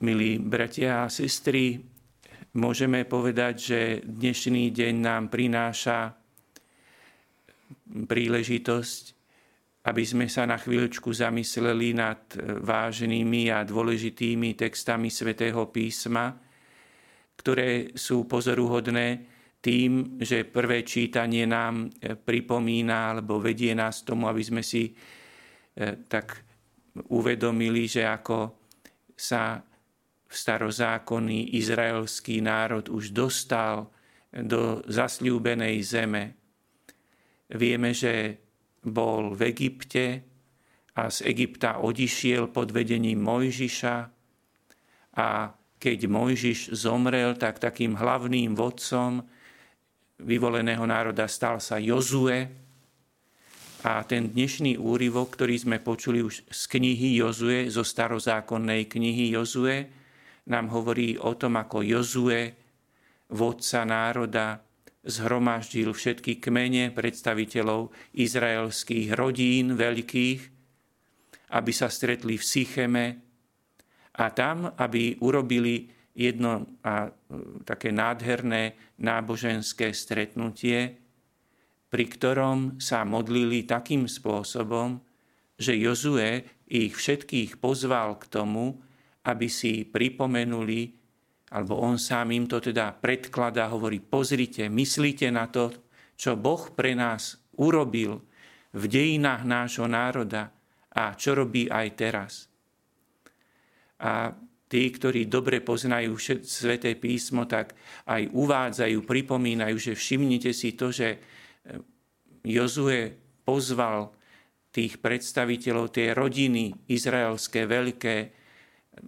Milí bratia a sestry, môžeme povedať, že dnešný deň nám prináša príležitosť, aby sme sa na chvíľučku zamysleli nad vážnymi a dôležitými textami svätého písma, ktoré sú pozoruhodné tým, že prvé čítanie nám pripomína alebo vedie nás tomu, aby sme si eh, tak uvedomili, že ako sa starozákonný izraelský národ už dostal do zasľúbenej zeme. Vieme, že bol v Egypte a z Egypta odišiel pod vedením Mojžiša a keď Mojžiš zomrel, tak takým hlavným vodcom vyvoleného národa stal sa Jozue. A ten dnešný úryvok, ktorý sme počuli už z knihy Jozue, zo starozákonnej knihy Jozue, nám hovorí o tom, ako Jozue, vodca národa, zhromaždil všetky kmene predstaviteľov izraelských rodín veľkých, aby sa stretli v Sycheme a tam, aby urobili jedno a, e, také nádherné náboženské stretnutie, pri ktorom sa modlili takým spôsobom, že Jozue ich všetkých pozval k tomu, aby si pripomenuli, alebo on sám im to teda predkladá, hovorí, pozrite, myslíte na to, čo Boh pre nás urobil v dejinách nášho národa a čo robí aj teraz. A tí, ktorí dobre poznajú Sveté písmo, tak aj uvádzajú, pripomínajú, že všimnite si to, že eh, Jozue pozval tých predstaviteľov, tie rodiny izraelské veľké,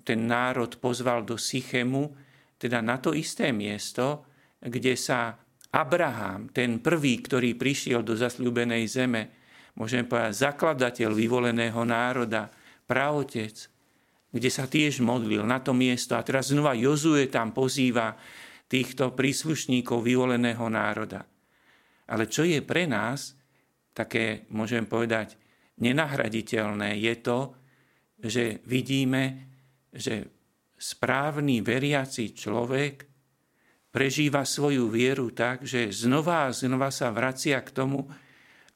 ten národ pozval do Sychemu, teda na to isté miesto, kde sa Abraham, ten prvý, ktorý prišiel do zasľúbenej zeme, môžeme povedať zakladateľ vyvoleného národa, praotec, kde sa tiež modlil na to miesto. A teraz znova Jozue tam pozýva týchto príslušníkov vyvoleného národa. Ale čo je pre nás také, môžem povedať, nenahraditeľné, je to, že vidíme, že správny veriaci človek prežíva svoju vieru tak, že znova a znova sa vracia k tomu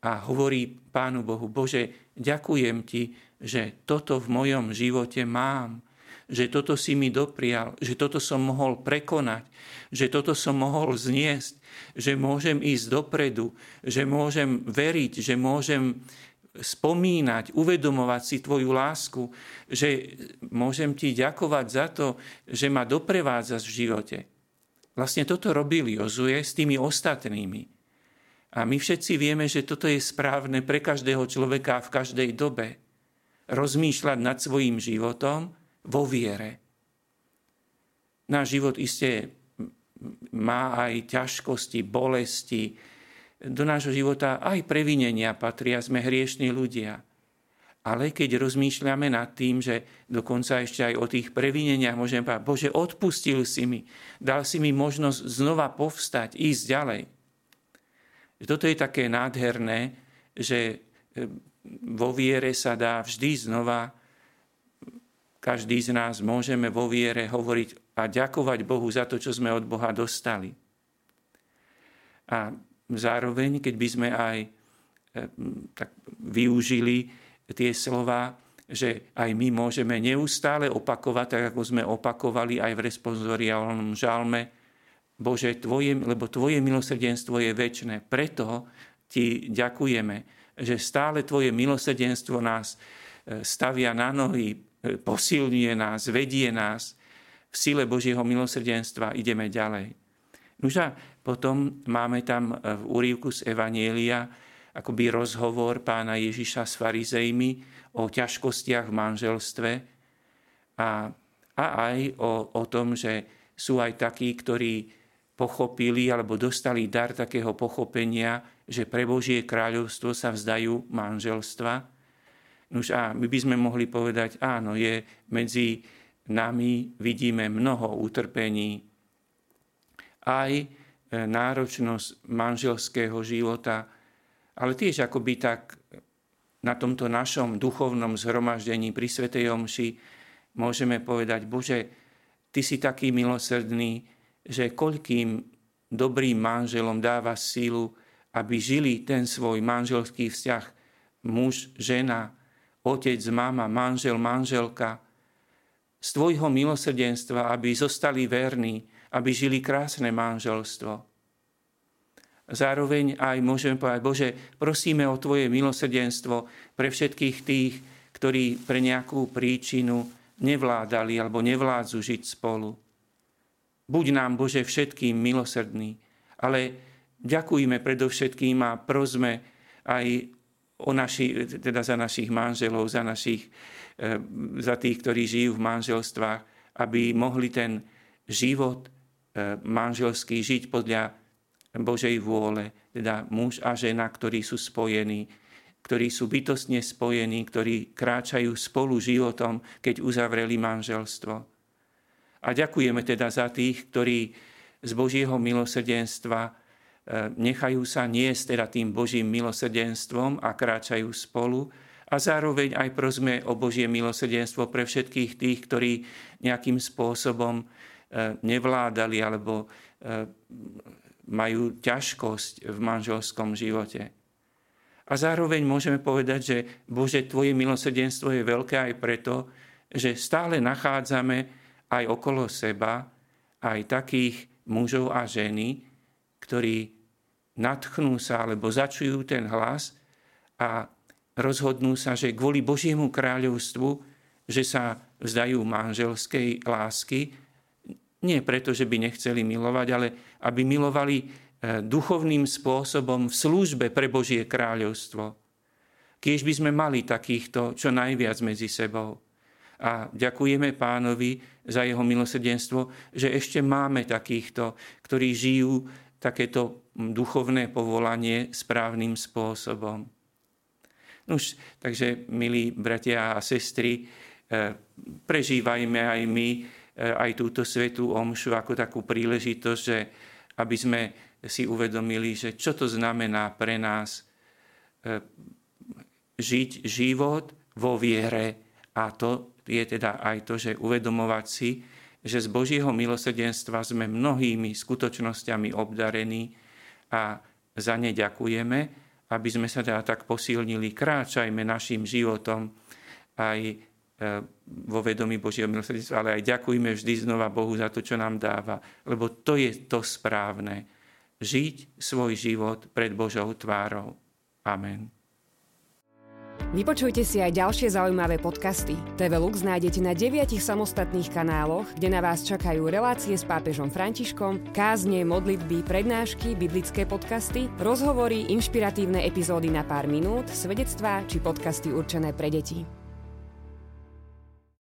a hovorí Pánu Bohu, Bože, ďakujem Ti, že toto v mojom živote mám, že toto si mi doprial, že toto som mohol prekonať, že toto som mohol zniesť, že môžem ísť dopredu, že môžem veriť, že môžem spomínať, uvedomovať si tvoju lásku, že môžem ti ďakovať za to, že ma doprevádza v živote. Vlastne toto robil Jozue s tými ostatnými. A my všetci vieme, že toto je správne pre každého človeka v každej dobe. Rozmýšľať nad svojim životom vo viere. Náš život iste má aj ťažkosti, bolesti, do nášho života aj previnenia patria, sme hriešní ľudia. Ale keď rozmýšľame nad tým, že dokonca ešte aj o tých previneniach môžem povedať, Bože, odpustil si mi, dal si mi možnosť znova povstať, ísť ďalej. Toto je také nádherné, že e, vo viere sa dá vždy znova, každý z nás môžeme vo viere hovoriť a ďakovať Bohu za to, čo sme od Boha dostali. A zároveň, keď by sme aj e, tak využili tie slova, že aj my môžeme neustále opakovať, tak ako sme opakovali aj v responsoriálnom žalme, Bože, tvoje, lebo Tvoje milosrdenstvo je väčšie. Preto Ti ďakujeme, že stále Tvoje milosrdenstvo nás e, stavia na nohy, e, posilňuje nás, vedie nás. V sile Božieho milosrdenstva ideme ďalej. Nuža, potom máme tam e, v úrivku z Evanielia akoby rozhovor pána Ježiša s farizejmi o ťažkostiach v manželstve a, a aj o, o tom, že sú aj takí, ktorí pochopili alebo dostali dar takého pochopenia, že pre Božie kráľovstvo sa vzdajú manželstva. Nuž a my by sme mohli povedať, áno, je medzi nami, vidíme mnoho utrpení, aj náročnosť manželského života, ale tiež akoby tak na tomto našom duchovnom zhromaždení pri Svetej Omši môžeme povedať, Bože, Ty si taký milosrdný, že koľkým dobrým manželom dáva sílu, aby žili ten svoj manželský vzťah muž, žena, otec, mama, manžel, manželka, z tvojho milosrdenstva, aby zostali verní, aby žili krásne manželstvo. Zároveň aj môžeme povedať, Bože, prosíme o Tvoje milosrdenstvo pre všetkých tých, ktorí pre nejakú príčinu nevládali alebo nevládzu žiť spolu. Buď nám, Bože, všetkým milosrdný, ale ďakujme predovšetkým a prosme aj o naši, teda za našich manželov, za, našich, eh, za tých, ktorí žijú v manželstvách, aby mohli ten život manželský žiť podľa Božej vôle, teda muž a žena, ktorí sú spojení, ktorí sú bytostne spojení, ktorí kráčajú spolu životom, keď uzavreli manželstvo. A ďakujeme teda za tých, ktorí z Božieho milosrdenstva e, nechajú sa niesť teda tým Božím milosrdenstvom a kráčajú spolu. A zároveň aj prosme o Božie milosrdenstvo pre všetkých tých, ktorí nejakým spôsobom e, nevládali alebo e, majú ťažkosť v manželskom živote. A zároveň môžeme povedať, že Bože, Tvoje milosrdenstvo je veľké aj preto, že stále nachádzame aj okolo seba aj takých mužov a ženy, ktorí natchnú sa alebo začujú ten hlas a rozhodnú sa, že kvôli Božiemu kráľovstvu, že sa vzdajú manželskej lásky, nie preto, že by nechceli milovať, ale aby milovali E, duchovným spôsobom v službe pre Božie kráľovstvo. Kiež by sme mali takýchto čo najviac medzi sebou. A ďakujeme pánovi za jeho milosrdenstvo, že ešte máme takýchto, ktorí žijú takéto duchovné povolanie správnym spôsobom. Nuž, takže, milí bratia a sestry, e, prežívajme aj my aj túto svetú omšu ako takú príležitosť, že aby sme si uvedomili, že čo to znamená pre nás e, žiť život vo viere. A to je teda aj to, že uvedomovať si, že z Božieho milosrdenstva sme mnohými skutočnosťami obdarení a za ne ďakujeme, aby sme sa teda tak posilnili. Kráčajme našim životom aj vo vedomí Božieho milosrdenstva, ale aj ďakujme vždy znova Bohu za to, čo nám dáva, lebo to je to správne žiť svoj život pred Božou tvárou. Amen. Vypočujte si aj ďalšie zaujímavé podcasty. TV Lux nájdete na deviatich samostatných kanáloch, kde na vás čakajú relácie s pápežom Františkom, kázne, modlitby, prednášky, biblické podcasty, rozhovory, inšpiratívne epizódy na pár minút, svedectvá či podcasty určené pre deti.